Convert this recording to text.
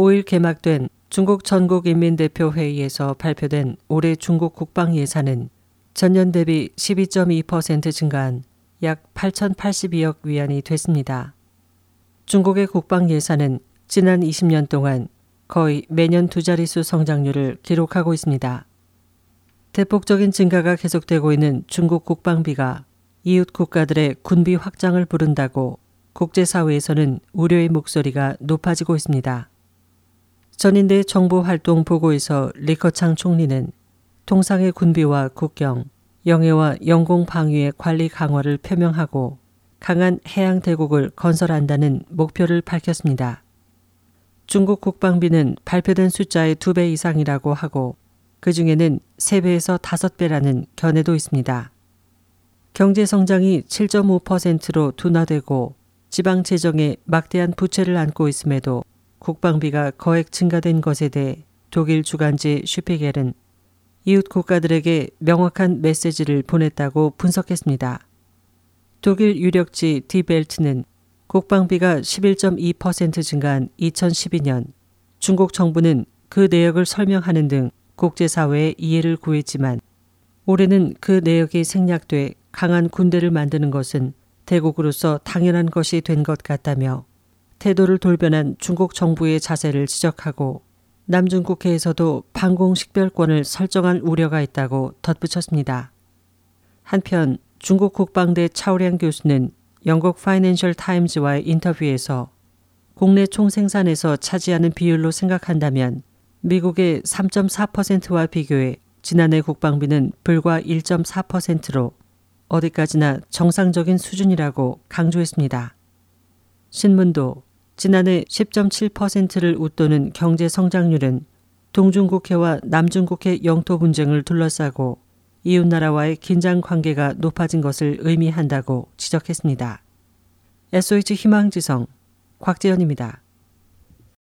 5일 개막된 중국 전국인민대표회의에서 발표된 올해 중국 국방 예산은 전년 대비 12.2% 증가한 약 8,082억 위안이 됐습니다. 중국의 국방 예산은 지난 20년 동안 거의 매년 두 자릿수 성장률을 기록하고 있습니다. 대폭적인 증가가 계속되고 있는 중국 국방비가 이웃 국가들의 군비 확장을 부른다고 국제사회에서는 우려의 목소리가 높아지고 있습니다. 전인대 정보활동 보고에서 리커창 총리는 통상의 군비와 국경, 영해와 영공 방위의 관리 강화를 표명하고 강한 해양 대국을 건설한다는 목표를 밝혔습니다. 중국 국방비는 발표된 숫자의 두배 이상이라고 하고 그 중에는 3배에서 5배라는 견해도 있습니다. 경제 성장이 7.5%로 둔화되고 지방 재정에 막대한 부채를 안고 있음에도 국방비가 거액 증가된 것에 대해 독일 주간지 슈피겔은 이웃 국가들에게 명확한 메시지를 보냈다고 분석했습니다. 독일 유력지 디벨트는 국방비가 11.2% 증가한 2012년 중국 정부는 그 내역을 설명하는 등 국제사회의 이해를 구했지만 올해는 그 내역이 생략돼 강한 군대를 만드는 것은 대국으로서 당연한 것이 된 것 같다며 태도를 돌변한 중국 정부의 자세를 지적하고 남중국해에서도 방공식별권을 설정한 우려가 있다고 덧붙였습니다. 한편 중국 국방대 차오량 교수는 영국 파이낸셜 타임즈와의 인터뷰에서 국내 총생산에서 차지하는 비율로 생각한다면 미국의 3.4%와 비교해 지난해 국방비는 불과 1.4%로 어디까지나 정상적인 수준이라고 강조했습니다. 신문도 지난해 10.7%를 웃도는 경제 성장률은 동중국해와 남중국해 영토 분쟁을 둘러싸고 이웃나라와의 긴장 관계가 높아진 것을 의미한다고 지적했습니다. SOH 희망지성 곽재현입니다.